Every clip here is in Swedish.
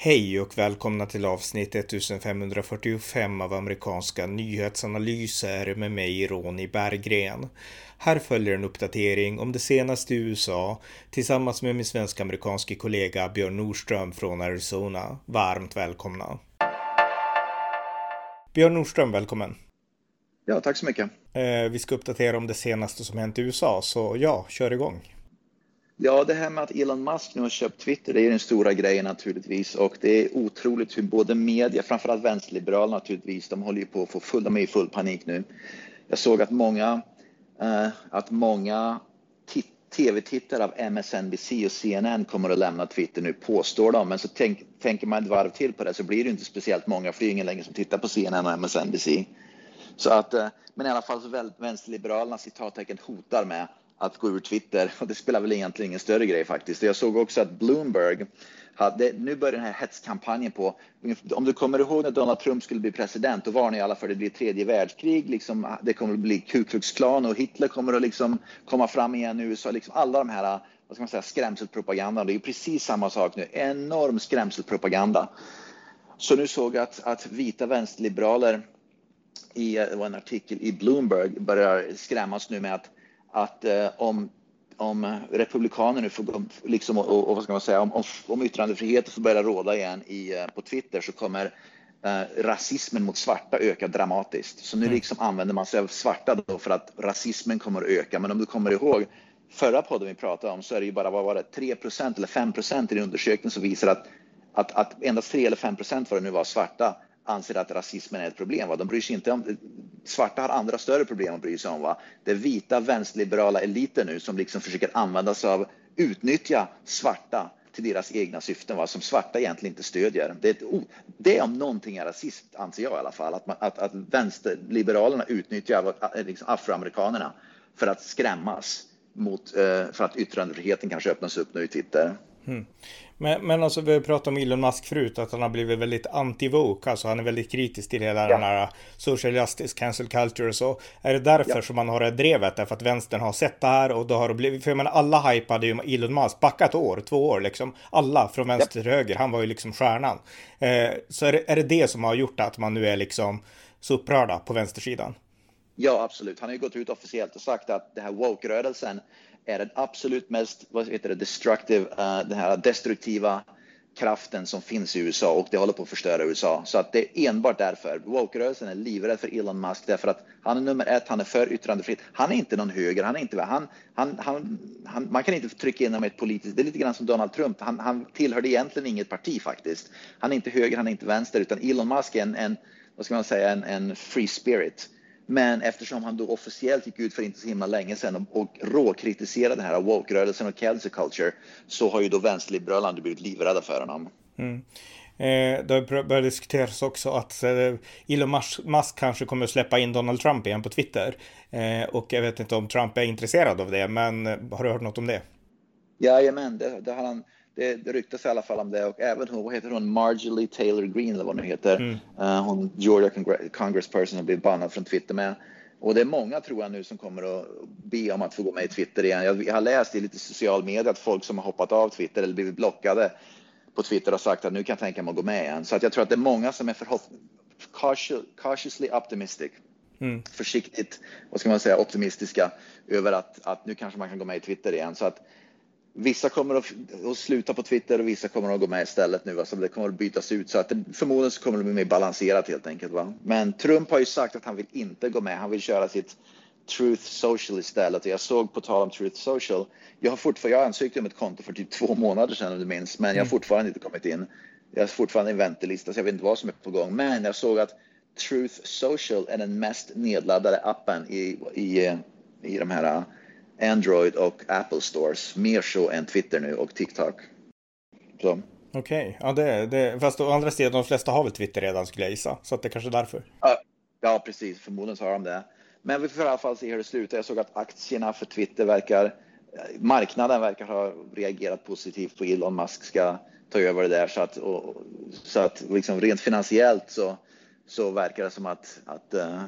Hej och välkomna till avsnitt 1545 av amerikanska nyhetsanalyser med mig Ronny Berggren. Här följer en uppdatering om det senaste i USA tillsammans med min svensk-amerikanske kollega Björn Nordström från Arizona. Varmt välkomna! Björn Nordström, välkommen! Ja, tack så mycket. Eh, vi ska uppdatera om det senaste som hänt i USA, så ja, kör igång. Ja, det här med att Elon Musk nu har köpt Twitter, det är den stora grejen naturligtvis och det är otroligt hur både media, framförallt vänsterliberalerna naturligtvis, de håller ju på att få full, de är i full panik nu. Jag såg att många, eh, att många tv-tittare av MSNBC och CNN kommer att lämna Twitter nu, påstår de. Men så tänk, tänker man ett varv till på det så blir det inte speciellt många, för det är ingen längre som tittar på CNN och MSNBC. Så att, eh, men i alla fall så vänsterliberalerna citattecken hotar med att gå ur Twitter och det spelar väl egentligen ingen större grej faktiskt. Jag såg också att Bloomberg hade, nu börjar den här hetskampanjen på, om du kommer ihåg när Donald Trump skulle bli president, då varnade alla för att det blir tredje världskrig, liksom, det kommer att bli Ku Klux Klan och Hitler kommer att liksom komma fram igen i USA, liksom alla de här vad ska man säga, skrämselpropagandan. Det är precis samma sak nu, enorm skrämselpropaganda. Så nu såg jag att, att vita vänsterliberaler i en artikel i Bloomberg börjar skrämmas nu med att att eh, om, om republikaner nu får, liksom, och, och, vad ska man säga, om, om, om yttrandefriheten får börja råda igen i, eh, på Twitter så kommer eh, rasismen mot svarta öka dramatiskt. Så nu mm. liksom använder man sig av svarta då för att rasismen kommer att öka. Men om du kommer ihåg förra podden vi pratade om så är det ju bara vad var det, 3% eller 5% i en undersökning som visar att, att, att endast 3 eller 5 vad det nu var svarta anser att rasismen är ett problem. Va? De bryr sig inte om, svarta har andra större problem att bry sig om. Va? Det är vita vänsterliberala eliter nu som liksom försöker använda sig av, utnyttja svarta till deras egna syften, va? som svarta egentligen inte stödjer. Det, är ett, det om någonting är rasism, anser jag i alla fall, att, man, att, att vänsterliberalerna utnyttjar eh, liksom afroamerikanerna för att skrämmas mot, eh, för att yttrandefriheten kanske öppnas upp nu i Twitter. Mm. Men, men alltså vi har pratat om Elon Musk förut, att han har blivit väldigt anti-woke, alltså han är väldigt kritisk till hela ja. den här social justice, cancel culture och så. Är det därför ja. som man har det drevet? Därför att vänstern har sett det här och då har det blivit, för jag menar alla hypade ju Elon Musk, backa ett år, två år liksom. Alla från vänster till höger, han var ju liksom stjärnan. Eh, så är det, är det det som har gjort att man nu är liksom så upprörda på vänstersidan? Ja, absolut. Han har ju gått ut officiellt och sagt att det här woke-rörelsen är den absolut mest vad heter det, destructive, uh, den här destruktiva kraften som finns i USA och det håller på att förstöra USA. Så att det är enbart därför. Woke-rörelsen är livrädd för Elon Musk därför att han är nummer ett, han är för yttrandefrihet. Han är inte någon höger, han är inte, han, han, han, han man kan inte trycka in honom i ett politiskt, det är lite grann som Donald Trump, han, han tillhörde egentligen inget parti faktiskt. Han är inte höger, han är inte vänster, utan Elon Musk är en, en vad ska man säga, en, en free spirit. Men eftersom han då officiellt gick ut för inte så himla länge sedan och, och råkritiserade den här woke-rörelsen och cancel culture så har ju då vänsterliberalerna blivit livrädda för honom. Mm. Eh, det börjar diskuteras också att eh, Elon Musk kanske kommer att släppa in Donald Trump igen på Twitter. Eh, och jag vet inte om Trump är intresserad av det, men har du hört något om det? Jajamän, det, det har han det, det ryktas i alla fall om det och även hon, vad heter hon, Marjorie Taylor Greene eller vad hon heter, mm. uh, hon Georgia congressperson har blivit bannad från Twitter med. Och det är många tror jag nu som kommer att be om att få gå med i Twitter igen. Jag, jag har läst i lite social media att folk som har hoppat av Twitter eller blivit blockade på Twitter har sagt att nu kan jag tänka mig att gå med igen. Så att jag tror att det är många som är cautiously optimistic. Mm. Försiktigt, vad ska man säga, optimistiska över att, att nu kanske man kan gå med i Twitter igen. Så att Vissa kommer att, att, sluta på Twitter och vissa kommer att gå med istället nu. Alltså det kommer att bytas ut så att det, förmodligen så kommer det bli mer balanserat helt enkelt. Va? Men Trump har ju sagt att han vill inte gå med. Han vill köra sitt Truth Social istället. Och jag såg på tal om Truth Social. Jag har fortfarande, jag ansökte om ett konto för typ två månader sedan om du minns, men jag har mm. fortfarande inte kommit in. Jag är fortfarande i väntelista så jag vet inte vad som är på gång. Men jag såg att Truth Social är den mest nedladdade appen i, i, i de här Android och Apple Stores. Mer så än Twitter nu och TikTok. Okej, okay. ja det, det, fast å andra sidan de flesta har väl Twitter redan skulle jag gissa. Så att det är kanske är därför. Ja, ja, precis. Förmodligen så har de det. Men vi får i alla fall se hur det slutar. Jag såg att aktierna för Twitter verkar, marknaden verkar ha reagerat positivt på Elon Musk ska ta över det där. Så att, och, så att liksom rent finansiellt så, så verkar det som att, att uh,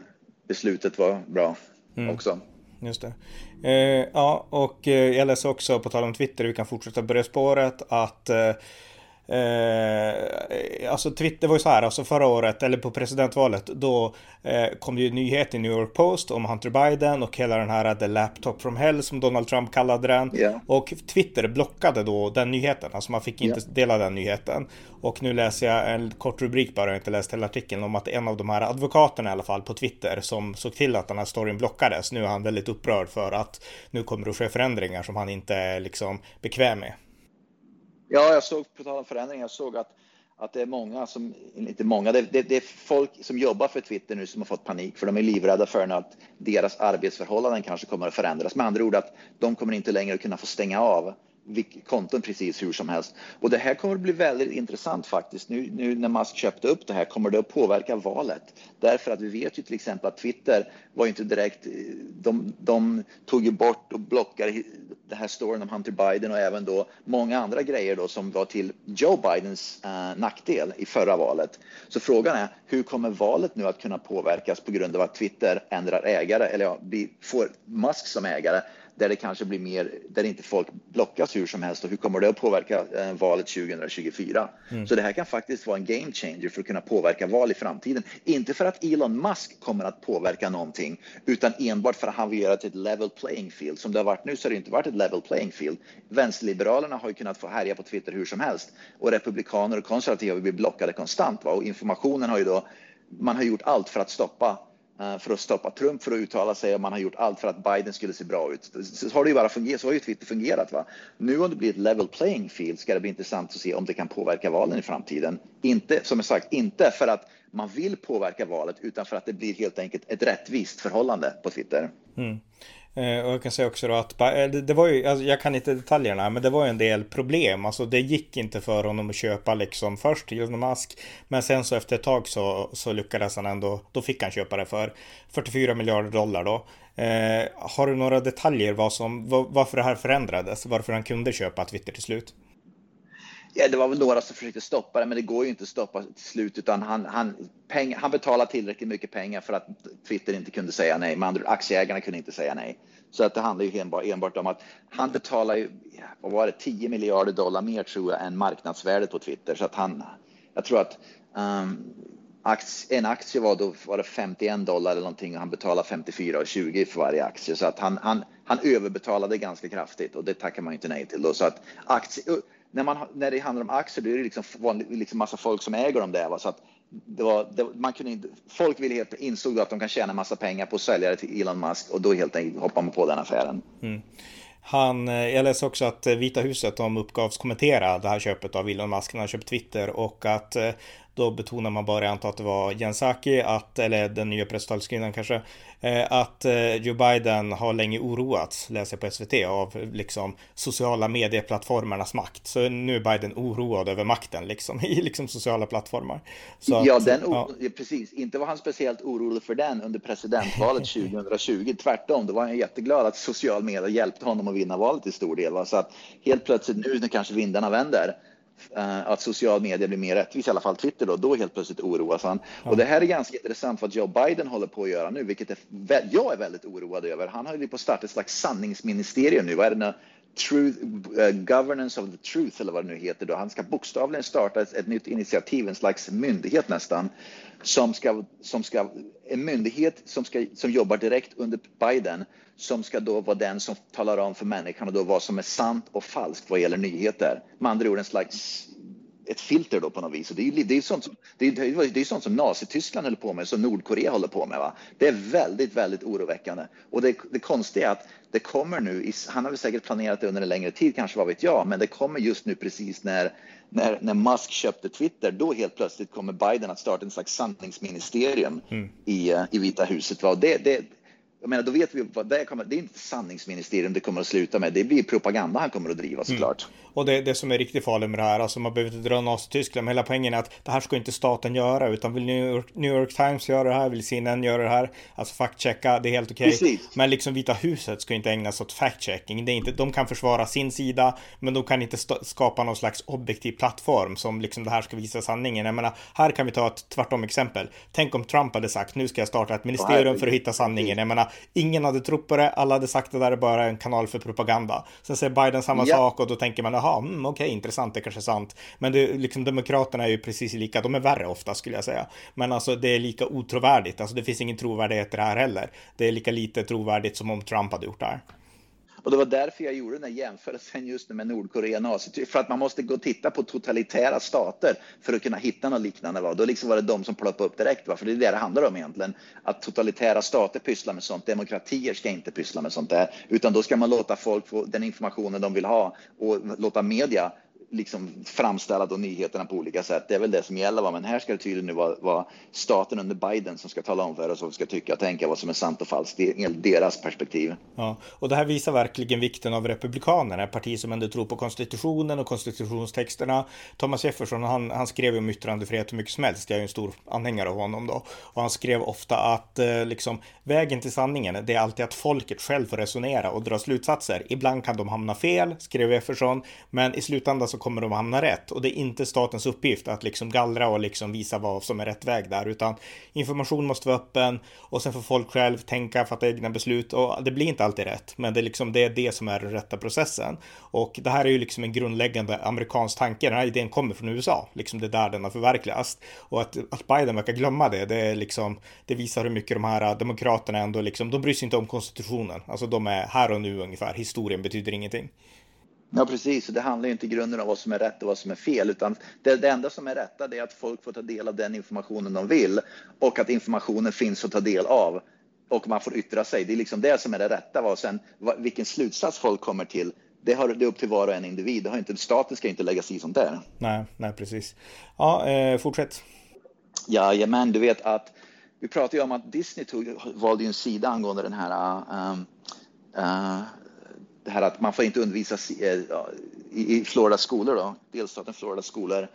beslutet var bra mm. också just det. Eh, ja, och eh, jag läser också på tal om Twitter, vi kan fortsätta börja spåret, att eh, eh, alltså Twitter var ju så här, alltså förra året, eller på presidentvalet, då eh, kom det ju nyhet i New York Post om Hunter Biden och hela den här The Laptop from Hell som Donald Trump kallade den. Yeah. Och Twitter blockade då den nyheten, alltså man fick inte yeah. dela den nyheten. Och nu läser jag en kort rubrik bara, jag har inte läst hela artikeln, om att en av de här advokaterna i alla fall på Twitter som såg till att den här storyn blockades, nu är han väldigt upprörd för att nu kommer det att ske förändringar som han inte är liksom bekväm med. Ja, jag såg, på tal om förändringar, jag såg att, att det är många som, inte många, det, det, det, är folk som jobbar för Twitter nu som har fått panik för de är livrädda för att deras arbetsförhållanden kanske kommer att förändras. Med andra ord att de kommer inte längre kunna få stänga av konton precis hur som helst. Och det här kommer att bli väldigt intressant faktiskt. Nu, nu när Musk köpte upp det här kommer det att påverka valet. Därför att vi vet ju till exempel att Twitter var inte direkt, eh, de, de tog ju bort och blockade det här storyn om Hunter Biden och även då många andra grejer då som var till Joe Bidens uh, nackdel i förra valet. Så frågan är hur kommer valet nu att kunna påverkas på grund av att Twitter ändrar ägare eller ja, får Musk som ägare där det kanske blir mer, där inte folk blockas hur som helst och hur kommer det att påverka eh, valet 2024? Mm. Så det här kan faktiskt vara en game changer för att kunna påverka val i framtiden. Inte för att Elon Musk kommer att påverka någonting, utan enbart för att han vill göra till ett level playing field. Som det har varit nu så har det inte varit ett level playing field. Vänsterliberalerna har ju kunnat få härja på Twitter hur som helst och republikaner och konservativa blir blockade konstant. Va? Och informationen har ju då, man har gjort allt för att stoppa Eh, för att stoppa Trump för att uttala sig och man har gjort allt för att Biden skulle se bra ut. Så har det ju bara fungerat, så har ju Twitter fungerat. Va? Nu om det blir ett level playing field ska det bli intressant att se om det kan påverka valen i framtiden. Inte, som jag sagt, inte för att man vill påverka valet utan för att det blir helt enkelt ett rättvist förhållande på Twitter. Mm. Eh, och jag kan säga också då att eh, det var ju, alltså jag kan inte detaljerna, men det var ju en del problem. Alltså det gick inte för honom att köpa liksom först Elon Musk. Men sen så efter ett tag så, så lyckades han ändå, då fick han köpa det för 44 miljarder dollar då. Eh, har du några detaljer vad som, varför det här förändrades? Varför han kunde köpa Twitter till slut? Ja, det var väl några som försökte stoppa det, men det går ju inte att stoppa till slut, utan han, han, peng, han betalade tillräckligt mycket pengar för att Twitter inte kunde säga nej. Med andra aktieägarna kunde inte säga nej. Så att det handlar ju enbart, enbart om att han betalar ju, vad var det, 10 miljarder dollar mer tror jag än marknadsvärdet på Twitter. Så att han, jag tror att um, aktie, en aktie var då var det 51 dollar eller någonting och han betalade 54,20 för varje aktie. Så att han, han, han överbetalade ganska kraftigt och det tackar man ju inte nej till. Då. Så att aktie, när, man, när det handlar om aktier då är det liksom, vanlig, liksom massa folk som äger dem där. Va? Så att det var, det, man kunde inte, folk ville helt, insåg att de kan tjäna massa pengar på att sälja det till Elon Musk och då helt enkelt hoppar man på den affären. Mm. Han, eh, jag läste också att eh, Vita huset de uppgavs kommentera det här köpet av Elon Musk när han köpt Twitter och att eh, då betonar man bara, jag antar att det var Jens Saki, att, eller den nya presstalskvinnan kanske, eh, att eh, Joe Biden har länge oroats, läser jag på SVT, av liksom sociala medieplattformarnas makt. Så nu är Biden oroad över makten liksom i liksom sociala plattformar. Så ja, att, den, ja. precis. Inte var han speciellt orolig för den under presidentvalet 2020. Tvärtom, då var han jätteglad att social media hjälpte honom att vinna valet i stor del. Va? Så att helt plötsligt nu när kanske vindarna vänder att social media blir mer rättvis, i alla fall Twitter då, då helt plötsligt oroas han. Ja. Och det här är ganska intressant vad Joe Biden håller på att göra nu, vilket är, jag är väldigt oroad över. Han har ju på startat ett slags sanningsministerium nu. Vad är det Truth, uh, Governance of the Truth eller vad det nu heter. Då. Han ska bokstavligen starta ett, ett nytt initiativ, en slags myndighet nästan, som ska, som ska, en myndighet som, ska, som jobbar direkt under Biden som ska då vara den som talar om för människan då vad som är sant och falskt vad gäller nyheter. Med andra ord en slags ett filter då på något vis. Och det, är, det, är sånt som, det, är, det är sånt som Nazityskland höll på med, som Nordkorea håller på med. Va? Det är väldigt, väldigt oroväckande. Och det, det konstiga är att det kommer nu, han har väl säkert planerat det under en längre tid, kanske vad vet jag, men det kommer just nu precis när, när, när Musk köpte Twitter, då helt plötsligt kommer Biden att starta en slags sanningsministerium mm. i, i Vita huset. Va? Det, det, jag menar, då vet vi vad det kommer. Det är inte sanningsministerium det kommer att sluta med. Det blir propaganda han kommer att driva såklart. Mm. Och det, det som är riktigt farligt med det här, alltså man behöver inte dra Nazityskland, men hela poängen är att det här ska inte staten göra, utan vill New York, New York Times göra det här, vill CNN göra det här, alltså fact-checka, det är helt okej. Okay. Men liksom Vita huset ska inte ägna sig åt fact-checking. Det är inte, de kan försvara sin sida, men de kan inte skapa någon slags objektiv plattform som liksom det här ska visa sanningen. Jag menar, här kan vi ta ett tvärtom exempel. Tänk om Trump hade sagt, nu ska jag starta ett ministerium för att hitta sanningen. Jag menar, ingen hade trott på det, alla hade sagt att det där är bara en kanal för propaganda. Sen säger Biden samma ja. sak och då tänker man, jaha, mm, okej, okay, intressant, det kanske är sant. Men det, liksom, Demokraterna är ju precis lika, de är värre ofta skulle jag säga. Men alltså det är lika otrovärdigt, alltså det finns ingen trovärdighet i det här heller. Det är lika lite trovärdigt som om Trump hade gjort det här. Och det var därför jag gjorde den här jämförelsen just med Nordkorea och Nazityskland För att man måste gå och titta på totalitära stater för att kunna hitta något liknande. Va? Då liksom var det de som ploppade upp direkt. Va? För det är det det handlar om egentligen. Att totalitära stater pysslar med sånt. Demokratier ska inte pyssla med sånt där. Utan då ska man låta folk få den informationen de vill ha och låta media liksom framställa då nyheterna på olika sätt. Det är väl det som gäller. Va? Men här ska det tydligen nu vara, vara staten under Biden som ska tala om för oss vad vi ska tycka och tänka vad som är sant och falskt. Det är deras perspektiv. Ja, och det här visar verkligen vikten av Republikanerna, ett parti som ändå tror på konstitutionen och konstitutionstexterna. Thomas Jefferson, han, han skrev om yttrandefrihet hur mycket som helst. Jag är ju en stor anhängare av honom då. Och han skrev ofta att eh, liksom vägen till sanningen, det är alltid att folket själv får resonera och dra slutsatser. Ibland kan de hamna fel, skrev Jefferson, men i slutändan så kommer de hamna rätt och det är inte statens uppgift att liksom gallra och liksom visa vad som är rätt väg där utan information måste vara öppen och sen får folk själv tänka, fatta egna beslut och det blir inte alltid rätt men det är liksom det är det som är den rätta processen och det här är ju liksom en grundläggande amerikansk tanke. Den här idén kommer från USA, liksom det är där den har förverkligats och att, att Biden verkar glömma det, det är liksom det visar hur mycket de här demokraterna ändå liksom, de bryr sig inte om konstitutionen, alltså de är här och nu ungefär. Historien betyder ingenting. Ja, precis. Det handlar inte i grunden om vad som är rätt och vad som är fel, utan det, det enda som är rätta är att folk får ta del av den informationen de vill och att informationen finns att ta del av och man får yttra sig. Det är liksom det som är det rätta. Och sen vilken slutsats folk kommer till, det, har, det är upp till var och en individ. Det har inte, staten ska inte lägga sig i sånt där. Nej, nej precis. Ja, eh, fortsätt. Ja, men du vet att vi pratade ju om att Disney tog, valde en sida angående den här um, uh, det här att man får inte undervisa eh, i Florida skolor då, delstaten Florida skolor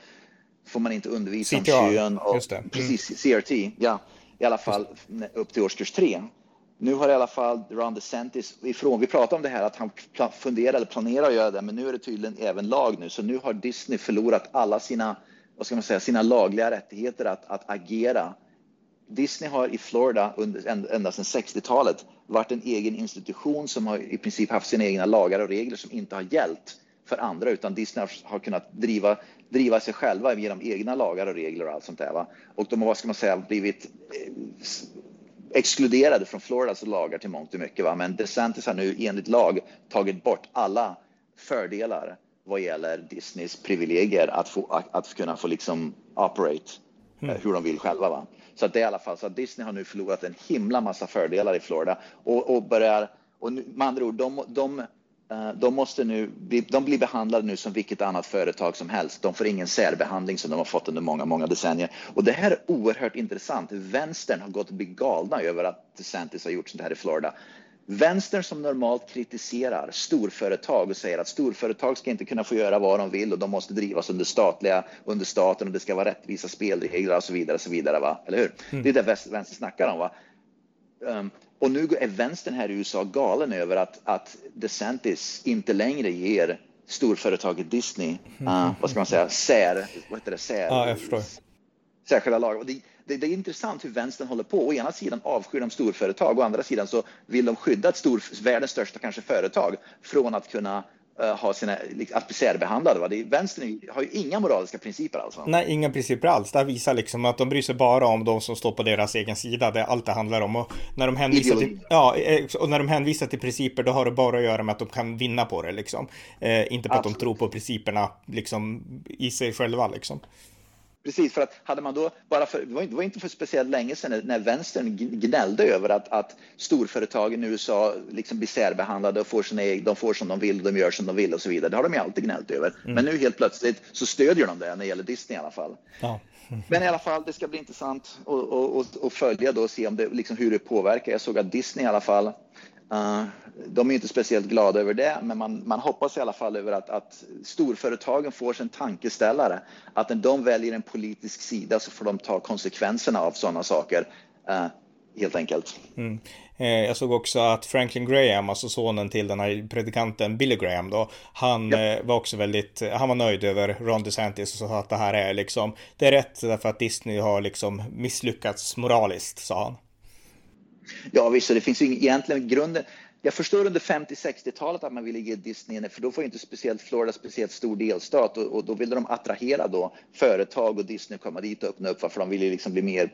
får man inte undervisa CTR, om kön och mm. precis CRT, ja, i alla fall upp till årskurs tre. Nu har i alla fall Ron DeSantis ifrån, vi pratade om det här att han funderar eller planerar att göra det, men nu är det tydligen även lag nu, så nu har Disney förlorat alla sina, vad ska man säga, sina lagliga rättigheter att, att agera Disney har i Florida under, ända sedan 60-talet varit en egen institution som har i princip haft sina egna lagar och regler som inte har gällt för andra utan Disney har kunnat driva, driva sig själva genom egna lagar och regler och allt sånt där. Va? Och de har, vad ska man säga, blivit eh, exkluderade från Floridas lagar till mångt och mycket. Va? Men DeSantis har nu enligt lag tagit bort alla fördelar vad gäller Disneys privilegier att, få, att, att kunna få liksom operate mm. Eh, hur de vill själva. Va? Så att det är i alla fall så att Disney har nu förlorat en himla massa fördelar i Florida och, och börjar, och nu, med andra ord, de, de, eh, de måste nu, de blir behandlade nu som vilket annat företag som helst. De får ingen särbehandling som de har fått under många, många decennier. Och det här är oerhört intressant. Vänstern har gått och blivit galna över att DeSantis har gjort sånt här i Florida. Vänstern som normalt kritiserar storföretag och säger att storföretag ska inte kunna få göra vad de vill och de måste drivas under statliga, under staten och det ska vara rättvisa spelregler och så vidare, och så vidare va? eller hur? Mm. Det är det vänstern snackar om. Va? Um, och nu är vänstern här i USA galen över att, att DeSantis inte längre ger storföretaget Disney, uh, vad ska man säga, sär, vad heter det, sär, ja, jag förstår. särskilda lagar. Det, det, är intressant hur vänstern håller på. Å ena sidan avskyr de storföretag, å andra sidan så vill de skydda ett stor, världens största kanske företag från att kunna uh, ha sina, att bli särbehandlade. Va? Det, vänstern har ju inga moraliska principer alltså. Nej, inga principer alls. Det visar liksom att de bryr sig bara om de som står på deras egen sida. Det är allt det handlar om. Och när de hänvisar till, ja, eh, och när de hänvisar till principer, då har det bara att göra med att de kan vinna på det liksom. Eh, inte på Absolut. att de tror på principerna liksom i sig själva liksom. Precis, för att hade man då bara för, det var inte för speciellt länge sedan när vänstern gnällde över att, att storföretagen i USA liksom blir särbehandlade och får sina egna, de får som de vill, de gör som de vill och så vidare. Det har de ju alltid gnällt över. Mm. Men nu helt plötsligt så stödjer de det när det gäller Disney i alla fall. Ja. Men i alla fall, det ska bli intressant att följa då och se om det, liksom hur det påverkar. Jag såg att Disney i alla fall Uh, de är inte speciellt glada över det, men man, man hoppas i alla fall över att, att storföretagen får sin tankeställare. Att när de väljer en politisk sida så får de ta konsekvenserna av sådana saker. Uh, helt enkelt. Mm. Eh, jag såg också att Franklin Graham, alltså sonen till den här predikanten Billy Graham då, han ja. eh, var också väldigt, han var nöjd över Ron DeSantis och sa att det här är liksom, det är rätt därför att Disney har liksom misslyckats moraliskt, sa han. Ja visst, det finns ju egentligen grunden. Jag förstår under 50-60-talet att man ville ge Disney, för då får inte speciellt Florida speciellt stor delstat och, och då ville de attrahera då företag och Disney komma dit och öppna upp för de ville liksom bli mer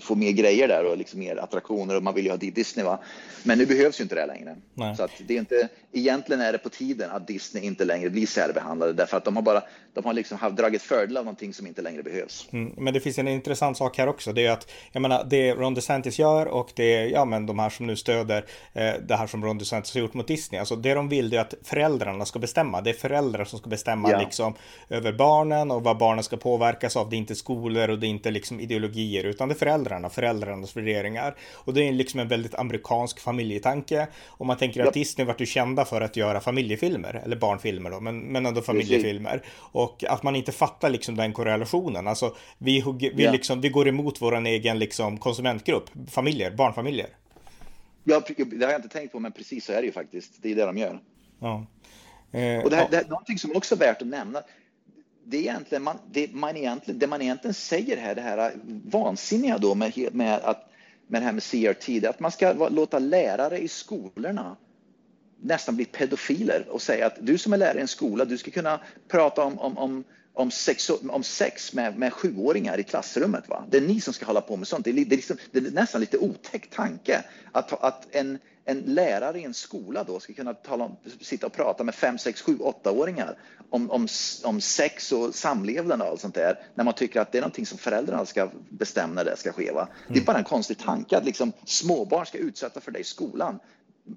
få mer grejer där och liksom mer attraktioner och man vill ju ha Disney. Va? Men nu behövs ju inte det längre. Nej. Så att det är inte, egentligen är det på tiden att Disney inte längre blir särbehandlade därför att de har bara de har liksom haft dragit fördel av någonting som inte längre behövs. Mm, men det finns en intressant sak här också. Det är att jag menar det Ron DeSantis gör och det ja, men de här som nu stöder eh, det här som Ron DeSantis har gjort mot Disney. Alltså det de vill är att föräldrarna ska bestämma. Det är föräldrar som ska bestämma ja. liksom över barnen och vad barnen ska påverkas av. Det är inte skolor och det är inte liksom ideologier utan det är föräldrarna, föräldrarnas värderingar. Och det är liksom en väldigt amerikansk familjetanke. Och man tänker att ja. Disney vart ju kända för att göra familjefilmer, eller barnfilmer då, men, men ändå familjefilmer. Och att man inte fattar liksom den korrelationen. Alltså vi, vi, ja. liksom, vi går emot vår egen liksom, konsumentgrupp, familjer, barnfamiljer. Ja, det har jag inte tänkt på, men precis så är det ju faktiskt. Det är det de gör. Ja. Eh, och det, här, ja. det är någonting som också är värt att nämna. Det, är egentligen, man, det, man egentligen, det man egentligen säger här, det här äh, vansinniga då med, med, att, med det här med CRT, det är att man ska låta lärare i skolorna nästan bli pedofiler och säga att du som är lärare i en skola, du ska kunna prata om, om, om om sex, om sex med, med sjuåringar i klassrummet. Va? Det är ni som ska hålla på med sånt. Det är, det är, liksom, det är nästan lite otäck tanke att, att en, en lärare i en skola då ska kunna tala om, sitta och prata med fem, sex, sju, åttaåringar om, om, om sex och samlevnad och allt sånt där när man tycker att det är någonting som föräldrarna ska bestämma när det ska ske. Va? Det är mm. bara en konstig tanke att liksom småbarn ska utsätta för det i skolan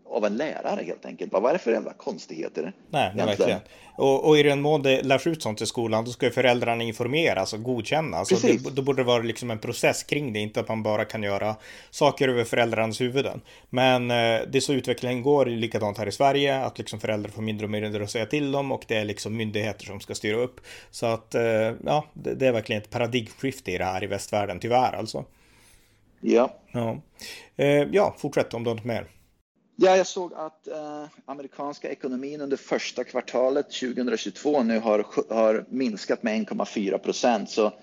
av en lärare helt enkelt. Vad är det för jävla konstigheter? Nej, nej verkligen. Och, och i den mån det lärs ut sånt i skolan, då ska ju föräldrarna informeras och godkännas. Det, då borde det vara liksom en process kring det, inte att man bara kan göra saker över föräldrarnas huvuden. Men eh, det är så utvecklingen går, likadant här i Sverige, att liksom föräldrar får mindre och mindre att säga till om och det är liksom myndigheter som ska styra upp. Så att, eh, ja, det, det är verkligen ett paradigmskifte i det här i västvärlden, tyvärr alltså. Ja. Ja, eh, ja fortsätt om du har något mer. Ja, jag såg att eh, amerikanska ekonomin under första kvartalet 2022 nu har, har minskat med 1,4 procent. Så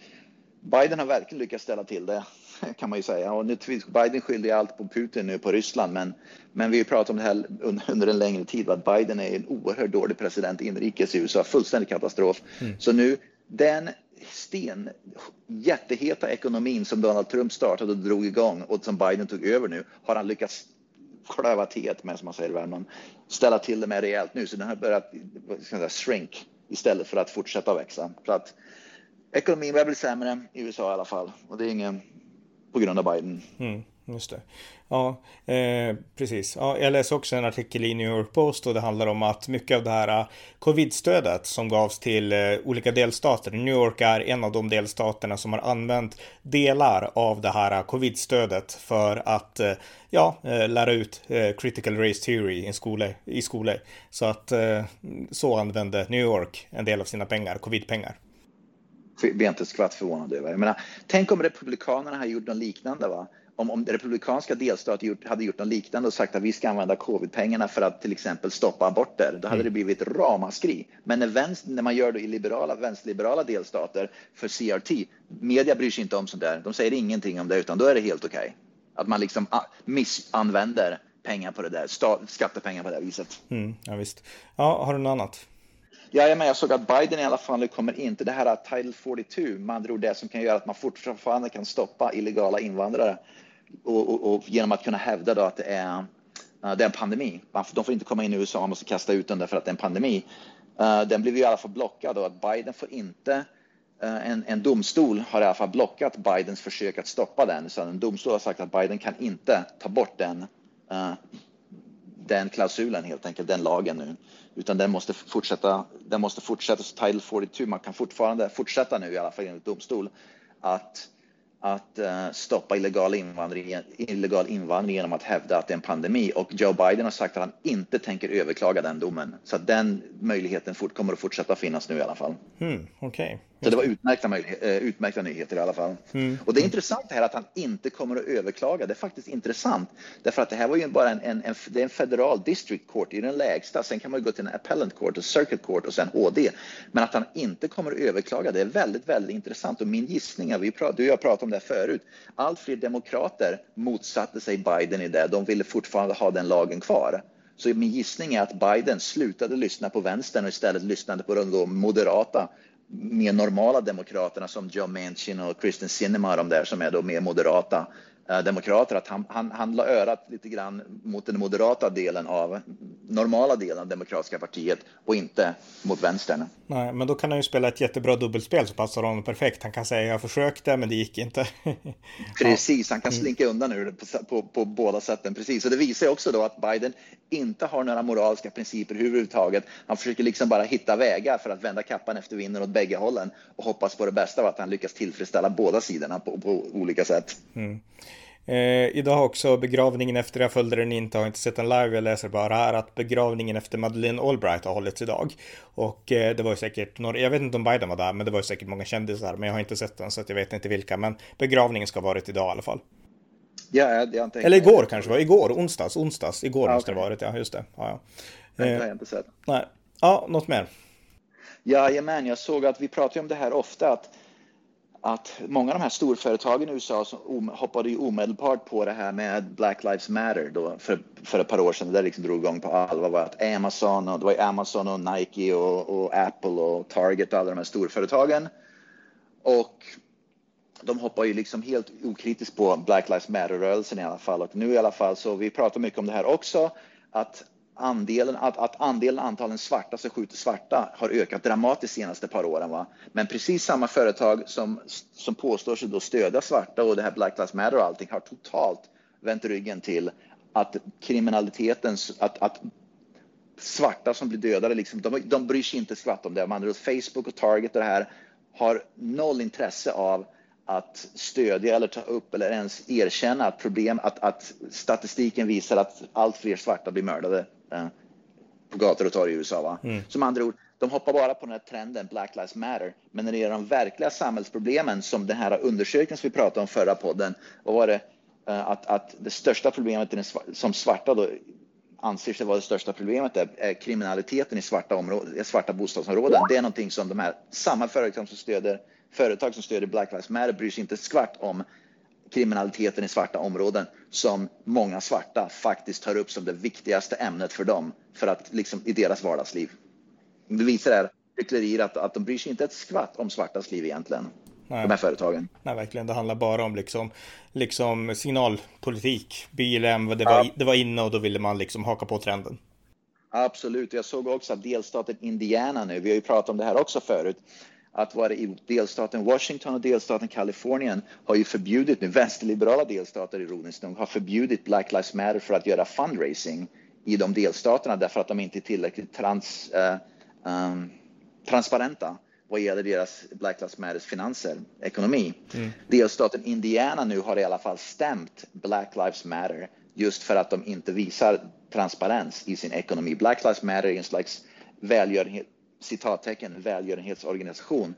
Biden har verkligen lyckats ställa till det kan man ju säga. Och nu, Biden skyller allt på Putin nu, på Ryssland, men, men vi har pratat om det här under en längre tid, att Biden är en oerhört dålig president inrikes i USA, fullständig katastrof. Mm. Så nu, den sten, jätteheta ekonomin som Donald Trump startade och drog igång och som Biden tog över nu, har han lyckats klöva teet med, som man säger i Värmland, ställa till det med rejält nu. Så den har börjat säga, shrink istället för att fortsätta växa. Så att ekonomin börjar bli sämre i USA i alla fall och det är ingen på grund av Biden. Mm. Just det. Ja, eh, precis. Ja, jag läste också en artikel i New York Post och det handlar om att mycket av det här covidstödet covid-stödet som gavs till eh, olika delstater. New York är en av de delstaterna som har använt delar av det här covidstödet covid-stödet för att eh, ja, eh, lära ut eh, critical race theory i skolor. I skolor. Så att så använde New York en del av sina pengar, covid-pengar blir jag inte skvatt förvånad över. Jag menar, tänk om Republikanerna hade gjort något liknande. Va? Om, om republikanska delstater gjort, hade gjort något liknande och sagt att vi ska använda covid-pengarna för att till exempel stoppa aborter, då hade mm. det blivit ramaskri. Men när, vänster, när man gör det i liberala, vänsterliberala delstater för CRT, media bryr sig inte om sånt där. De säger ingenting om det, utan då är det helt okej. Okay. Att man liksom ah, missanvänder pengar på det där, skattepengar på det viset. Mm, ja, visst. Ja, har du något annat? Ja, men jag såg att Biden i alla fall kommer inte, det här Title 42, med andra ord det som kan göra att man fortfarande kan stoppa illegala invandrare och, och, och genom att kunna hävda då att det är, uh, det är en pandemi. de får inte komma in i USA, man måste kasta ut dem därför att det är en pandemi. Uh, den blev i alla fall blockad och att Biden får inte eh, en, en, domstol har i alla fall blockat Bidens försök att stoppa den. Så en domstol har sagt att Biden kan inte ta bort den, den klausulen helt enkelt, den lagen nu. Utan den måste fortsätta, den måste fortsätta, så Title 42, man kan fortfarande fortsätta nu i alla fall enligt domstol att att eh, stoppa illegal invandring, illegal invandring genom att hävda att det är en pandemi. Och Joe Biden har sagt att han inte tänker överklaga den domen. Så att den möjligheten fort, kommer att fortsätta finnas nu i alla fall. Mm, Okej, okay. Så det var utmärkta, eh, utmärkta nyheter i alla fall. Mm. Och det är intressant här att han inte kommer att överklaga. Det är faktiskt intressant. Därför att det här var ju bara en, en, en, det är en federal district court i den lägsta. Sen kan man gå till en appellant court och circuit court och sen HD. Men att han inte kommer att överklaga, det är väldigt, väldigt intressant. Och min gissning, vi prat, du och jag pratade om det förut, allt fler demokrater motsatte sig Biden i det. De ville fortfarande ha den lagen kvar. Så min gissning är att Biden slutade lyssna på vänstern och istället lyssnade på de moderata mer normala demokraterna som Joe Manchin och Kristen Sinema, de där som är då mer moderata eh, demokrater, att han, han, han la örat lite grann mot den moderata delen av normala delen av demokratiska partiet och inte mot vänstern. Nej, men då kan han ju spela ett jättebra dubbelspel så passar honom perfekt. Han kan säga jag försökte, men det gick inte. precis, han kan mm. slinka undan ur det på, på, på, båda sätten. Precis, och det visar också då att Biden inte har några moraliska principer överhuvudtaget. Han försöker liksom bara hitta vägar för att vända kappan efter vinden åt bägge hållen och hoppas på det bästa av att han lyckas tillfredsställa båda sidorna på, på olika sätt. Mm. Eh, idag också begravningen efter, jag följde den inte, har inte sett den live, jag läser bara här att begravningen efter Madeleine Albright har hållits idag. Och eh, det var ju säkert några, jag vet inte om Biden var där, men det var ju säkert många kändisar, men jag har inte sett den så att jag vet inte vilka, men begravningen ska ha varit idag i alla fall. Ja, jag Eller igår kanske var, igår, onsdags, onsdags, igår ja, måste okay. det varit, ja just det. Ja, ja. Det har jag eh, inte sett. Nej, ja, något mer? Jajamän, jag såg att vi pratar om det här ofta, att att många av de här storföretagen i USA som hoppade ju omedelbart på det här med Black Lives Matter då för, för ett par år sedan. Det där liksom drog igång på allvar var att Amazon och det var Amazon och Nike och, och Apple och Target och alla de här storföretagen. Och de hoppar ju liksom helt okritiskt på Black Lives Matter-rörelsen i alla fall. Och nu i alla fall så vi pratar mycket om det här också, att andelen, att, att andelen antalen svarta som skjuter svarta har ökat dramatiskt de senaste par åren. Va? Men precis samma företag som, som påstår sig då stödja svarta och det här Black Lives Matter och allting har totalt vänt ryggen till att kriminaliteten, att, att svarta som blir dödade, liksom, de, de bryr sig inte skvatt om det. Man, Facebook och Target och det här har noll intresse av att stödja eller ta upp eller ens erkänna att problem, att, att statistiken visar att allt fler svarta blir mördade på gator och torg i USA. Va? Mm. Som andra ord, de hoppar bara på den här trenden Black Lives Matter. Men när det gäller de verkliga samhällsproblemen som den här undersökningen som vi pratade om förra podden, vad var det? Eh, att, att det största problemet som svarta då anser sig vara det största problemet är, är kriminaliteten i svarta, områden, svarta bostadsområden. Det är någonting som de här samma företag som stöder företag som stöder Black Lives Matter bryr sig inte skvart om kriminaliteten i svarta områden som många svarta faktiskt tar upp som det viktigaste ämnet för dem för att liksom i deras vardagsliv. Det visar här hyckleri att, att de bryr sig inte ett skvatt om svartas liv egentligen. Nej. De här företagen. Nej, verkligen. Det handlar bara om liksom, liksom signalpolitik. BLM, det var, ja. det var inne och då ville man liksom haka på trenden. Absolut. Jag såg också att delstaten Indiana nu, vi har ju pratat om det här också förut, att vara i delstaten Washington och delstaten Kalifornien har ju förbjudit nu, vänsterliberala delstater ironiskt nog, har förbjudit Black Lives Matter för att göra fundraising i de delstaterna därför att de inte är tillräckligt trans, uh, um, transparenta vad gäller deras Black Lives Matters finanser, ekonomi. Mm. Delstaten Indiana nu har i alla fall stämt Black Lives Matter just för att de inte visar transparens i sin ekonomi. Black Lives Matter är en slags välgörenhet, citattecken välgörenhetsorganisation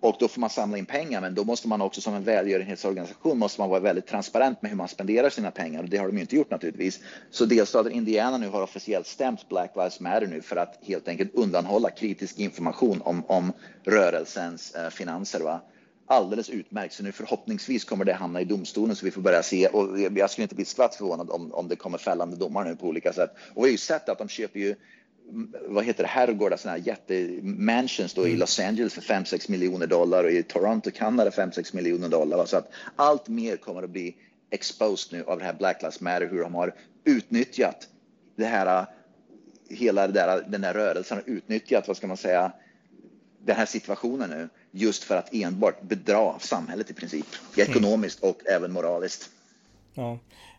och då får man samla in pengar, men då måste man också som en välgörenhetsorganisation måste man vara väldigt transparent med hur man spenderar sina pengar och det har de ju inte gjort naturligtvis. Så delstaten Indiana nu har officiellt stämt Black Lives Matter nu för att helt enkelt undanhålla kritisk information om, om rörelsens eh, finanser. Va? Alldeles utmärkt, så nu förhoppningsvis kommer det hamna i domstolen så vi får börja se och jag skulle inte bli skvatt förvånad om, om det kommer fällande domar nu på olika sätt. Och vi har ju sett att de köper ju vad heter det, herrgårdar, sådana här jättemansions då mm. i Los Angeles för 5-6 miljoner dollar och i Toronto, Kanada 5-6 miljoner dollar. Så att allt mer kommer att bli exposed nu av det här Black Lives Matter, hur de har utnyttjat det här, hela det där, den där rörelsen, utnyttjat, vad ska man säga, den här situationen nu just för att enbart bedra samhället i princip, ekonomiskt och även moraliskt. Ja.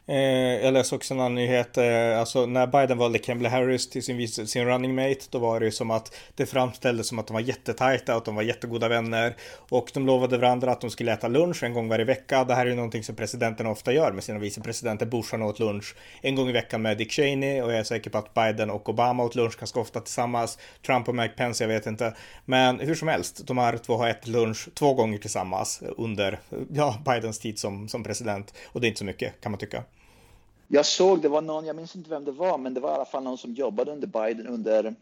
Eh, jag läste också en annan nyhet, eh, alltså när Biden valde Kamala Harris till sin, sin running mate, då var det ju som att det framställdes som att de var jättetajta och att de var jättegoda vänner. Och de lovade varandra att de skulle äta lunch en gång varje vecka. Det här är ju någonting som presidenten ofta gör med sina vicepresidenter. Bush åt lunch en gång i veckan med Dick Cheney och jag är säker på att Biden och Obama åt lunch ganska ofta tillsammans. Trump och Mike Pence, jag vet inte. Men hur som helst, de här två har ätit lunch två gånger tillsammans under ja, Bidens tid som, som president. Och det är inte så mycket kan man tycka. Jag såg, det var någon, jag minns inte vem det var, men det var i alla fall någon som jobbade under Biden under,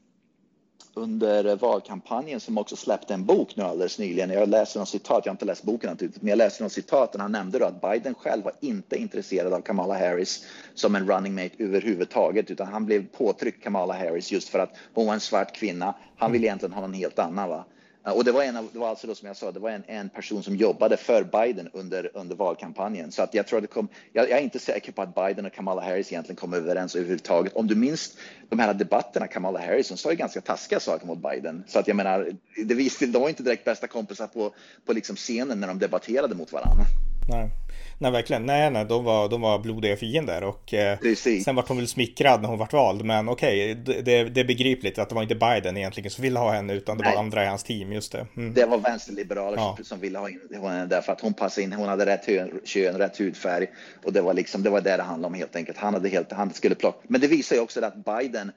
under valkampanjen som också släppte en bok nu alldeles nyligen. Jag läste något citat, jag har inte läst boken naturligtvis, men jag läste något citat där han nämnde då att Biden själv var inte intresserad av Kamala Harris som en running mate överhuvudtaget, utan han blev påtryckt Kamala Harris just för att hon var en svart kvinna. Han ville egentligen ha någon helt annan. Va? Och det var, en av, det var alltså då, som jag sa, det var en, en person som jobbade för Biden under, under valkampanjen. Så att jag tror att det kom, jag, jag, är inte säker på att Biden och Kamala Harris egentligen kom överens överhuvudtaget. Om du minns de här debatterna, Kamala Harris, hon sa ju ganska taskiga saker mot Biden. Så att jag menar, det visste, de var inte direkt bästa kompisar på, på liksom scenen när de debatterade mot varandra. Nej. Nej, verkligen. Nej, nej, de var, de var blodiga fiender och eh, sen vart hon väl smickrad när hon vart vald. Men okej, okay, det, det, är begripligt att det var inte Biden egentligen som ville ha henne utan det nej. var andra i hans team, just det. Mm. Det var vänsterliberaler ja. som ville ha henne därför att hon passade in, hon hade rätt kön, rätt hudfärg och det var liksom, det var det det handlade om helt enkelt. Han hade helt, han skulle plocka, men det visar ju också att Biden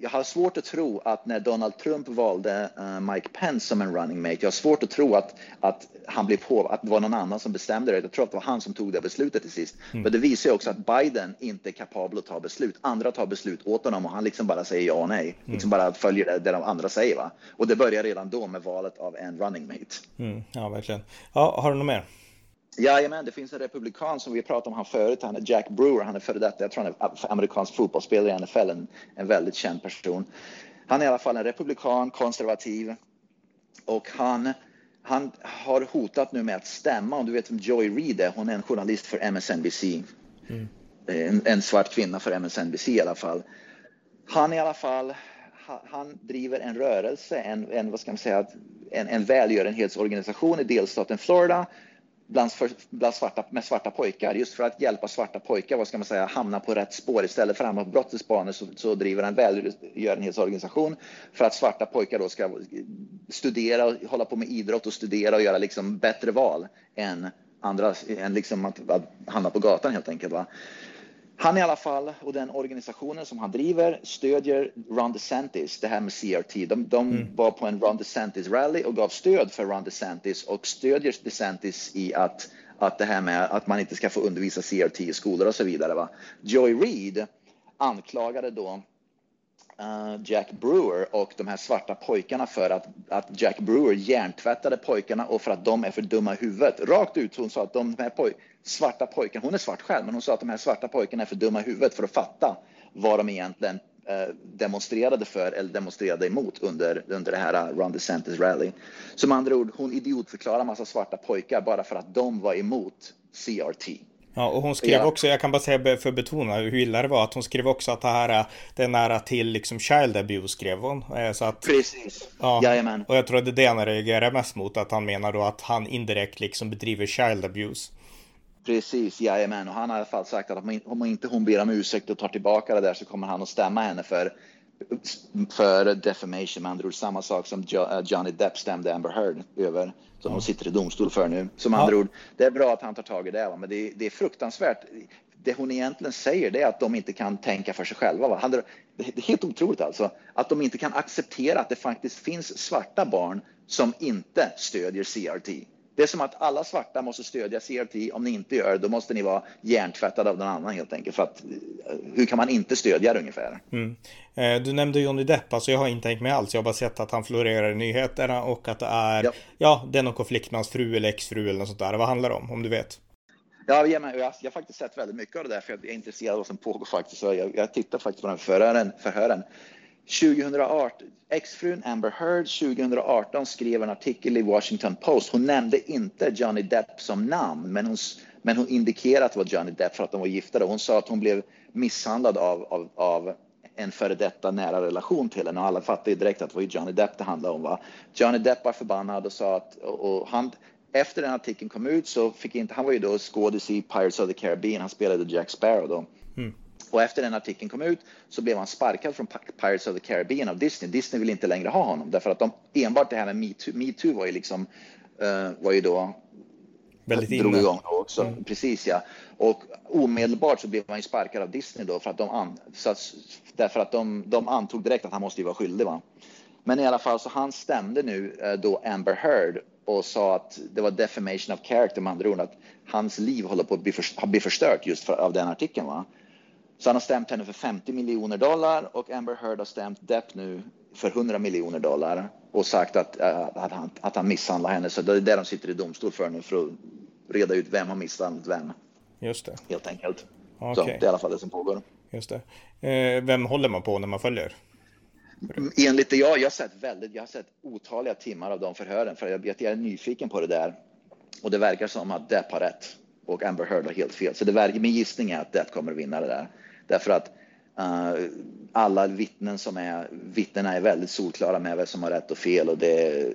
jag har svårt att tro att när Donald Trump valde uh, Mike Pence som en running mate, jag har svårt att tro att, att, han blev på, att det var någon annan som bestämde det. Jag tror att det var han som tog det beslutet till sist. Mm. Men det visar ju också att Biden inte är kapabel att ta beslut. Andra tar beslut åt honom och han liksom bara säger ja och nej. Mm. Liksom bara följer det, det de andra säger. Va? Och det börjar redan då med valet av en running mate. Mm. Ja, verkligen. Ja, har du något mer? Jajamän, det finns en republikan som vi pratade om han förut, han är Jack Brewer, han är före detta, jag tror han är amerikansk fotbollsspelare i NFL, en, en väldigt känd person. Han är i alla fall en republikan, konservativ och han, han har hotat nu med att stämma, om du vet vem Joy Reid är, hon är en journalist för MSNBC. Mm. En, en, svart kvinna för MSNBC i alla fall. Han i alla fall, han driver en rörelse, en, en vad ska man säga, en, en välgörenhetsorganisation i delstaten Florida bland, för, bland svarta, med svarta pojkar just för att hjälpa svarta pojkar vad ska man säga, hamna på rätt spår. Istället för att hamna på brottets banor så, så driver en välgörenhetsorganisation för att svarta pojkar då ska studera, och hålla på med idrott och studera och göra liksom bättre val än andra, än liksom att, att hamna på gatan helt enkelt. Va? Han i alla fall och den organisationen som han driver stödjer Ron DeSantis, det här med CRT. De, de mm. var på en Ron DeSantis rally och gav stöd för Ron DeSantis och stödjer DeSantis i att, att det här med att man inte ska få undervisa CRT i skolor och så vidare. Va? Joy Reid anklagade då uh, Jack Brewer och de här svarta pojkarna för att, att Jack Brewer hjärntvättade pojkarna och för att de är för dumma i huvudet. Rakt ut, hon sa att de här poj svarta pojkarna, hon är svart själv, men hon sa att de här svarta pojkarna är för dumma i huvudet för att fatta vad de egentligen uh, demonstrerade för eller demonstrerade emot under, under det här uh, Ron DeSantis rally. Som andra ord, hon idiotförklarar massa svarta pojkar bara för att de var emot CRT. Ja, och hon skrev också, jag kan bara säga för att betona hur illa det var, att hon skrev också att det här det är nära till liksom child abuse skrev hon. Eh, så att, Precis, ja, Jajamän. Och jag tror att det är det han reagerar mest mot, att han menar då att han indirekt liksom bedriver child abuse. Precis, jajamän. Och han har i alla fall sagt att om inte hon ber om ursäkt och tar tillbaka det där så kommer han att stämma henne för, för defamation. Med andra ord samma sak som eh, Johnny Depp stämde Amber Heard över som de sitter i domstol för nu. Som andra ja. ord, det är bra att han tar tag i det, va? men det, det är fruktansvärt. Det hon egentligen säger det är att de inte kan tänka för sig själva. Va? Det är helt otroligt alltså. Att de inte kan acceptera att det faktiskt finns svarta barn som inte stödjer CRT. Det är som att alla svarta måste stödja CRT. Om ni inte gör det, då måste ni vara hjärntvättade av någon annan helt enkelt. För att, eh, hur kan man inte stödja det ungefär? Mm. Eh, du nämnde Johnny Depp, alltså jag har inte tänkt mig alls. Jag har bara sett att han florerar i nyheterna och att det är, ja, ja det är någon konflikt med hans fru eller exfru eller något sånt där. Vad handlar det om, om du vet? Ja, jag, har faktiskt sett väldigt mycket av det där, för jag är intresserad av vad som pågår faktiskt. Jag, jag tittar faktiskt på den förhören. förhören. 2018, exfrun Amber Heard 2018 skrev en artikel i Washington Post. Hon nämnde inte Johnny Depp som namn, men hon, men hon indikerade att det var Johnny Depp för att de var gifta. Hon sa att hon blev misshandlad av, av, av en före detta nära relation till henne och alla fattade direkt att det var Johnny Depp det handlade om. Va? Johnny Depp var förbannad och sa att och han, efter den artikeln kom ut så fick inte, han var ju då skådis i Pirates of the Caribbean, han spelade Jack Sparrow då. Mm. Och efter den artikeln kom ut så blev han sparkad från Pirates of the Caribbean av Disney. Disney ville inte längre ha honom därför att de enbart det här med metoo, metoo var ju liksom uh, var ju då Väldigt drog inne. igång då också. Mm. Precis ja. Och omedelbart så blev han ju sparkad av Disney då för att de, an, att, därför att de, de antog direkt att han måste ju vara skyldig. Va? Men i alla fall så han stämde nu uh, då Amber Heard och sa att det var defamation of character med andra ord att hans liv håller på att bli, för, bli förstört just för, av den artikeln. Va? Så han har stämt henne för 50 miljoner dollar och Amber Heard har stämt Depp nu för 100 miljoner dollar och sagt att, äh, att, han, att han misshandlar henne. Så det är det de sitter i domstol för nu för att reda ut vem har misshandlat vem. Just det. Helt enkelt. Okay. Så det är i alla fall det som pågår. Just det. Eh, vem håller man på när man följer? Enligt det jag, jag har sett väldigt, jag har sett otaliga timmar av de förhören för jag, jag är nyfiken på det där. Och det verkar som att Depp har rätt och Amber Heard har helt fel. Så det verkar, min gissning är att Depp kommer att vinna det där. Därför att uh, alla vittnen som är, vittnena är väldigt solklara med vem som har rätt och fel och det,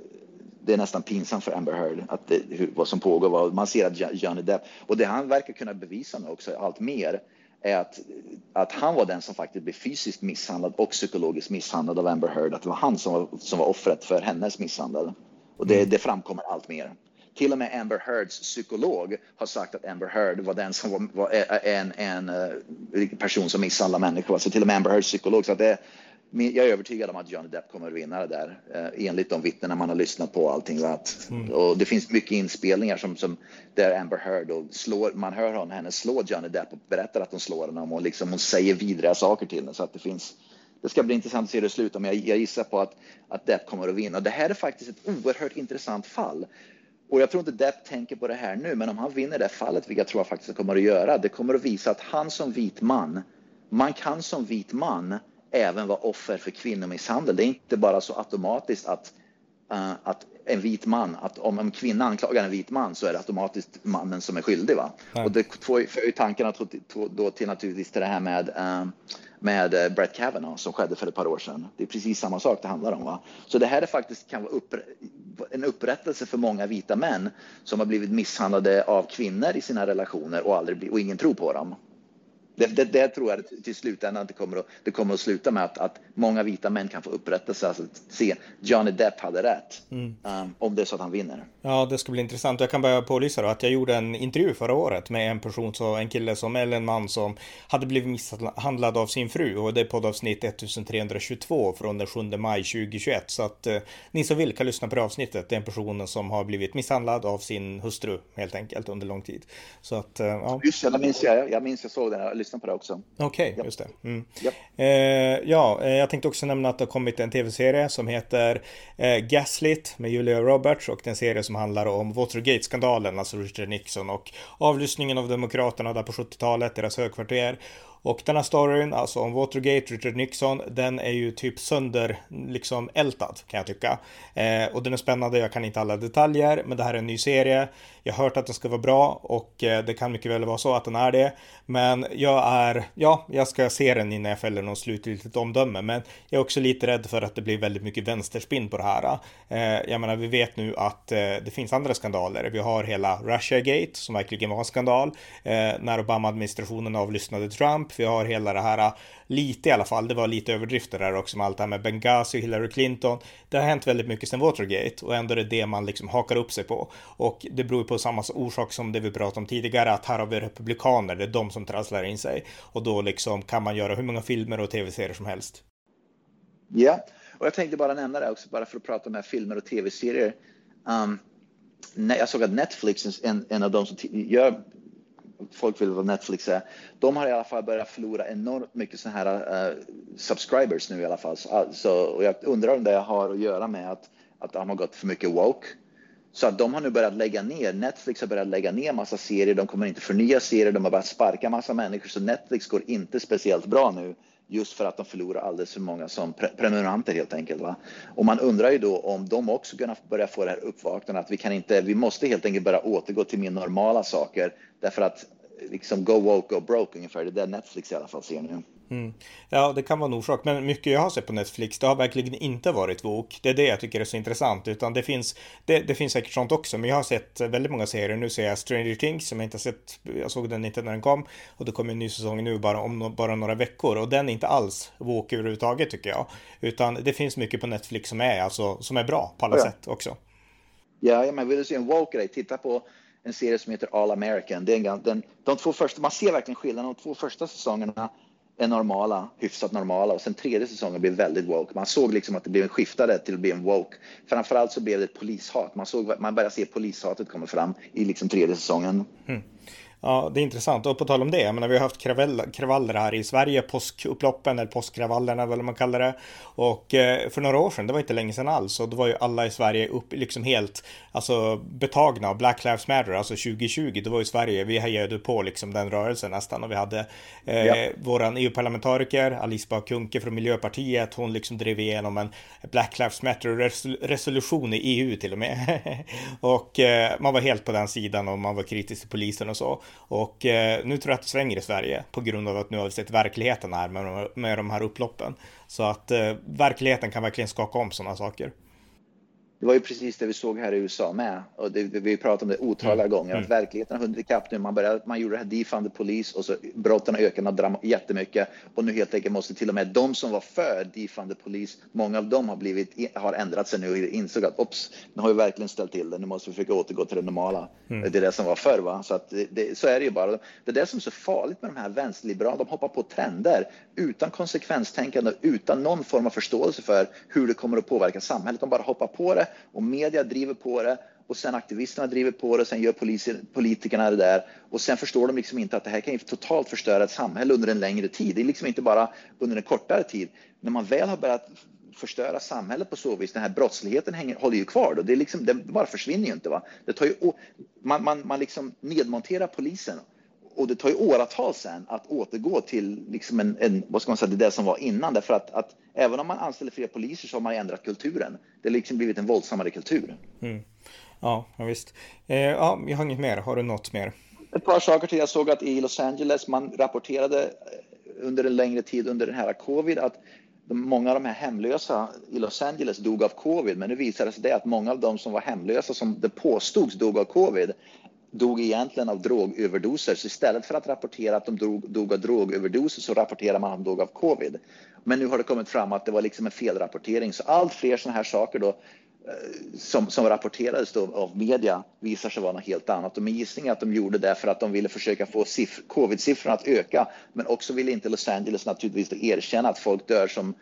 det är nästan pinsamt för Amber Heard att det, hur, vad som pågår. Man ser att Johnny Depp, och det han verkar kunna bevisa nu också allt mer är att, att han var den som faktiskt blev fysiskt misshandlad och psykologiskt misshandlad av Amber Heard. Att det var han som var, som var offret för hennes misshandel. Och det, mm. det framkommer allt mer. Till och med Amber Heards psykolog har sagt att Amber Heard var den som var, var en, en, en person som misshandlar människor. Så till och med Amber Heards psykolog. Så det, jag är övertygad om att Johnny Depp kommer att vinna det där eh, enligt de vittnena man har lyssnat på. Allting, att, mm. och det finns mycket inspelningar som, som där Amber Heard och slår, man hör hon, henne slå Johnny Depp och berättar att hon slår honom och liksom hon säger vidriga saker till henne. Så att det finns det ska bli intressant att se hur det slutar, men jag, jag gissar på att, att Depp kommer att vinna. Det här är faktiskt ett oerhört intressant fall. Och jag tror inte Depp tänker på det här nu, men om han vinner det fallet, vilket jag tror han faktiskt kommer att göra, det kommer att visa att han som vit man, man kan som vit man även vara offer för kvinnomisshandel. Det är inte bara så automatiskt att, uh, att en vit man, att om en kvinna anklagar en vit man så är det automatiskt mannen som är skyldig. Va? Och det för ju tankarna då till naturligtvis till det här med, uh, med uh, Brett Kavanaugh som skedde för ett par år sedan. Det är precis samma sak det handlar om. Va? Så det här är faktiskt kan vara upp, en upprättelse för många vita män som har blivit misshandlade av kvinnor i sina relationer och, aldrig, och ingen tror på dem. Det, det, det, tror jag till slutändan det kommer att, det kommer att sluta med att, att många vita män kan få upprättelse, alltså se Johnny Depp hade rätt. Mm. Um, om det är så att han vinner. Ja, det ska bli intressant. Jag kan bara pålysa då att jag gjorde en intervju förra året med en person, så en kille som, eller en man som hade blivit misshandlad av sin fru och det är poddavsnitt 1322 från den 7 maj 2021. Så att eh, ni som vill kan lyssna på det avsnittet. Det är en person som har blivit misshandlad av sin hustru helt enkelt under lång tid. Så att, eh, ja. Just det, minns jag. Jag minns jag såg den lyssna på det också. Okej, okay, just det. Mm. Eh, ja, eh, jag tänkte också nämna att det har kommit en tv-serie som heter eh, Gaslit med Julia Roberts och den serie som handlar om Watergate-skandalen, alltså Richard Nixon och avlyssningen av Demokraterna där på 70-talet, deras högkvarter och den här storyn, alltså om Watergate, Richard Nixon, den är ju typ sönder, liksom ältad kan jag tycka. Eh, och den är spännande, jag kan inte alla detaljer, men det här är en ny serie. Jag har hört att den ska vara bra och eh, det kan mycket väl vara så att den är det. Men jag är, ja, jag ska se den innan jag fäller något slutgiltigt omdöme. Men jag är också lite rädd för att det blir väldigt mycket vänsterspinn på det här. Eh, jag menar, vi vet nu att eh, det finns andra skandaler. Vi har hela Russiagate som verkligen var en skandal. Eh, när Obama-administrationen avlyssnade Trump. Vi har hela det här äh, lite i alla fall, det var lite överdrifter där också med allt det här med Benghazi, Hillary Clinton. Det har hänt väldigt mycket sedan Watergate och ändå är det det man liksom hakar upp sig på. Och det beror på samma orsak som det vi pratade om tidigare, att här har vi republikaner, det är de som trasslar in sig. Och då liksom kan man göra hur många filmer och tv-serier som helst. Ja, och jag tänkte bara nämna det också, bara för att prata om filmer och tv-serier. Um, jag såg att Netflix, en, en av de som gör folk vill vad Netflix är. De har i alla fall börjat förlora enormt mycket sådana här uh, subscribers nu i alla fall. Så, eh, så, och jag undrar om det har att göra med att, att de har gått för mycket woke. Så att de har nu börjat lägga ner, Netflix har börjat lägga ner massa serier, de kommer inte förnya serier, de har börjat sparka massa människor, så Netflix går inte speciellt bra nu just för att de förlorar alldeles för många som pre prenumeranter helt enkelt. Va? Och man undrar ju då om de också kan börja få det här uppvaknandet att vi kan inte, vi måste helt enkelt börja återgå till mer normala saker därför att liksom go woke, go broke ungefär, det är det Netflix i alla fall ser nu. Mm. Ja, det kan vara en orsak, men mycket jag har sett på Netflix, det har verkligen inte varit vok. Det är det jag tycker är så intressant, utan det finns, det, det finns säkert sånt också, men jag har sett väldigt många serier. Nu ser jag Stranger Things som jag inte har sett, jag såg den inte när den kom, och det kommer en ny säsong nu bara om bara några veckor, och den är inte alls vok överhuvudtaget tycker jag, utan det finns mycket på Netflix som är, alltså, som är bra på alla ja. sätt också. Ja, men vill du se en woke-grej, titta på en serie som heter All American. Det är en, den, de två första, man ser verkligen skillnaden. De två första säsongerna är normala, hyfsat normala och sen tredje säsongen blev väldigt woke. Man såg liksom att det blev en skiftade till att bli en woke. Framförallt så blev det ett polishat. Man, såg, man började se polishatet komma fram i liksom tredje säsongen. Mm. Ja, det är intressant. Och på tal om det, jag menar, vi har haft kravaller här i Sverige, påskupploppen eller påskkravallerna vad man kallar det. Och eh, för några år sedan, det var inte länge sedan alls, och då var ju alla i Sverige upp, liksom helt alltså, betagna av Black Lives Matter, alltså 2020, då var ju Sverige, vi hejade på liksom den rörelsen nästan och vi hade eh, ja. våran EU-parlamentariker Alice Bah Kuhnke från Miljöpartiet, hon liksom drev igenom en Black Lives Matter resolution i EU till och med. och eh, man var helt på den sidan och man var kritisk till polisen och så. Och eh, nu tror jag att det svänger i Sverige på grund av att nu har vi sett verkligheten här med, med de här upploppen. Så att eh, verkligheten kan verkligen skaka om sådana saker. Det var ju precis det vi såg här i USA med. Och det, vi pratade om det otaliga mm. gånger. Att mm. verkligheten har hunnit ikapp nu. Man, började, man gjorde det här defund polis och så brotten ökade jättemycket. Och nu helt enkelt måste till och med de som var för defund polis, många av dem har, blivit, har ändrat sig nu och insåg att ops, nu har vi verkligen ställt till det. Nu måste vi försöka återgå till det normala. Mm. Det är det som var förr. Va? Så, att det, det, så är det ju bara. Det är det som är så farligt med de här vänsterliberalerna. De hoppar på trender utan konsekvenstänkande, utan någon form av förståelse för hur det kommer att påverka samhället. De bara hoppar på det och media driver på det och sen aktivisterna driver på det, sen gör politikerna det där och sen förstår de liksom inte att det här kan ju totalt förstöra ett samhälle under en längre tid. Det är liksom inte bara under en kortare tid. När man väl har börjat förstöra samhället på så vis, den här brottsligheten hänger, håller ju kvar. Då. Det, är liksom, den bara försvinner ju inte. Va? Det tar ju, man, man, man liksom nedmonterar polisen och det tar ju åratal sen att återgå till liksom en, en, vad ska man säga, det som var innan. Därför att, att även om man anställer fler poliser så har man ändrat kulturen. Det har liksom blivit en våldsammare kultur. Mm. Ja, visst. Eh, ja, jag har inget mer. Har du något mer? Ett par saker till. Jag såg att i Los Angeles, man rapporterade eh, under en längre tid under den här covid att många av de här hemlösa i Los Angeles dog av covid, men nu visade det sig det att många av dem som var hemlösa som det påstods dog av covid dog egentligen av drogöverdoser. Så istället för att rapportera att de dog, dog av drogöverdoser så rapporterar man att de dog av covid. Men nu har det kommit fram att det var liksom en felrapportering. Så allt fler sådana här saker då eh, som, som rapporterades då av media visar sig vara något helt annat. Och min gissning är att de gjorde det för att de ville försöka få covid-siffrorna att öka. Men också ville inte Los Angeles naturligtvis erkänna att folk dör som,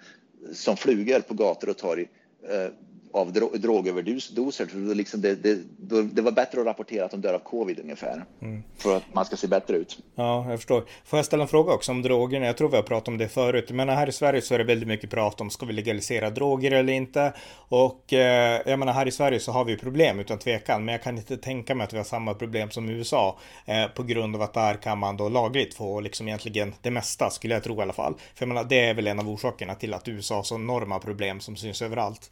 som flugor på gator och torg eh, av dro drogöverdoser. Det, liksom det, det, det, var bättre att rapportera att de dör av covid ungefär. Mm. För att man ska se bättre ut. Ja, jag förstår. Får jag ställa en fråga också om drogerna? Jag tror vi har pratat om det förut. Men här i Sverige så är det väldigt mycket prat om ska vi legalisera droger eller inte? Och eh, jag menar här i Sverige så har vi problem utan tvekan. Men jag kan inte tänka mig att vi har samma problem som i USA. Eh, på grund av att där kan man då lagligt få liksom egentligen det mesta skulle jag tro i alla fall. För jag menar det är väl en av orsakerna till att USA har så enorma problem som syns överallt.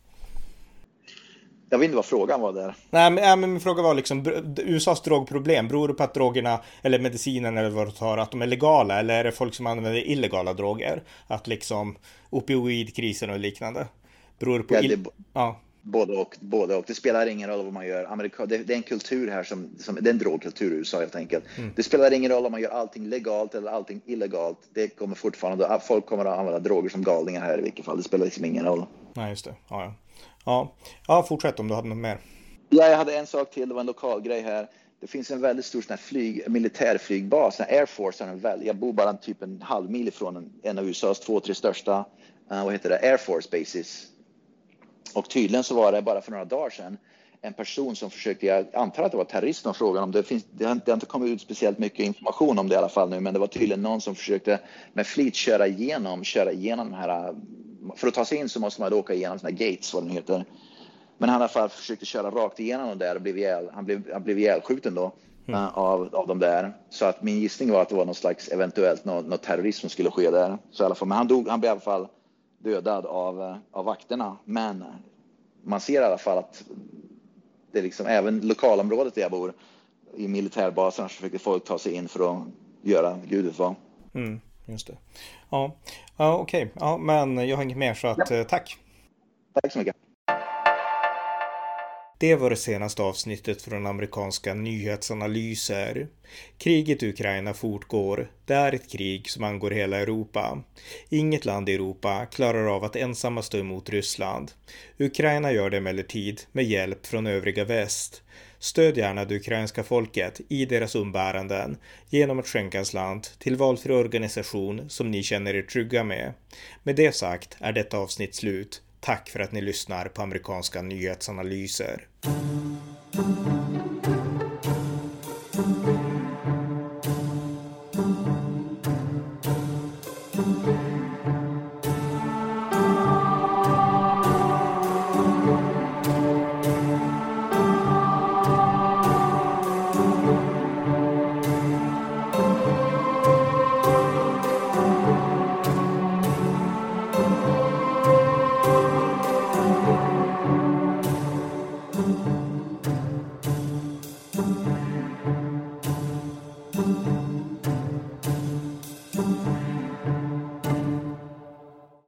Jag vet inte vad frågan var där. Nej, men, ja, men min fråga var liksom USAs drogproblem. Beror det på att drogerna eller medicinen eller vad du tar, att de är legala eller är det folk som använder illegala droger? Att liksom opioidkrisen och liknande. Beror det på... Ja, det, ja. Både och, både och. Det spelar ingen roll vad man gör. Amerika, det, det är en kultur här som, som det är en drogkultur i USA helt enkelt. Mm. Det spelar ingen roll om man gör allting legalt eller allting illegalt. Det kommer fortfarande, folk kommer att använda droger som galningar här i vilket fall. Det spelar liksom ingen roll. Nej, just det. Ja, ja. Ja, ja fortsätt om du hade något mer. Ja, jag hade en sak till. Det var en lokal grej här. Det finns en väldigt stor sån här flyg, militärflygbas, Air Force. En väldigt, jag bor bara typ en halv mil ifrån en, en av USAs två, tre största uh, vad heter det, Air Force bases. Och tydligen så var det bara för några dagar sedan en person som försökte, jag antar att det var terrorist som frågade om det finns, det har, det har inte kommit ut speciellt mycket information om det i alla fall nu, men det var tydligen någon som försökte med flit köra igenom, köra igenom de här för att ta sig in så måste man åka igenom såna gates, vad det heter. Men han i alla fall försökte köra rakt igenom där och blev ihjäl, han blev, han blev ihjälskjuten då mm. uh, av, av de där. Så att min gissning var att det var någon slags eventuellt något, något terrorism som skulle ske där. Så i alla fall, men han dog, han blev i alla fall dödad av, uh, av vakterna. Men man ser i alla fall att det är liksom även lokalområdet där jag bor i militärbaserna så försöker folk ta sig in för att göra gudet vad. Mm. Just det. Ja, ja okej. Okay. Ja, men jag har inget mer så att ja. Eh, tack. Tack så mycket. Det var det senaste avsnittet från amerikanska nyhetsanalyser. Kriget i Ukraina fortgår. Det är ett krig som angår hela Europa. Inget land i Europa klarar av att ensamma stå emot Ryssland. Ukraina gör det emellertid med hjälp från övriga väst. Stöd gärna det ukrainska folket i deras umbäranden genom att skänka en slant till valfri organisation som ni känner er trygga med. Med det sagt är detta avsnitt slut. Tack för att ni lyssnar på amerikanska nyhetsanalyser.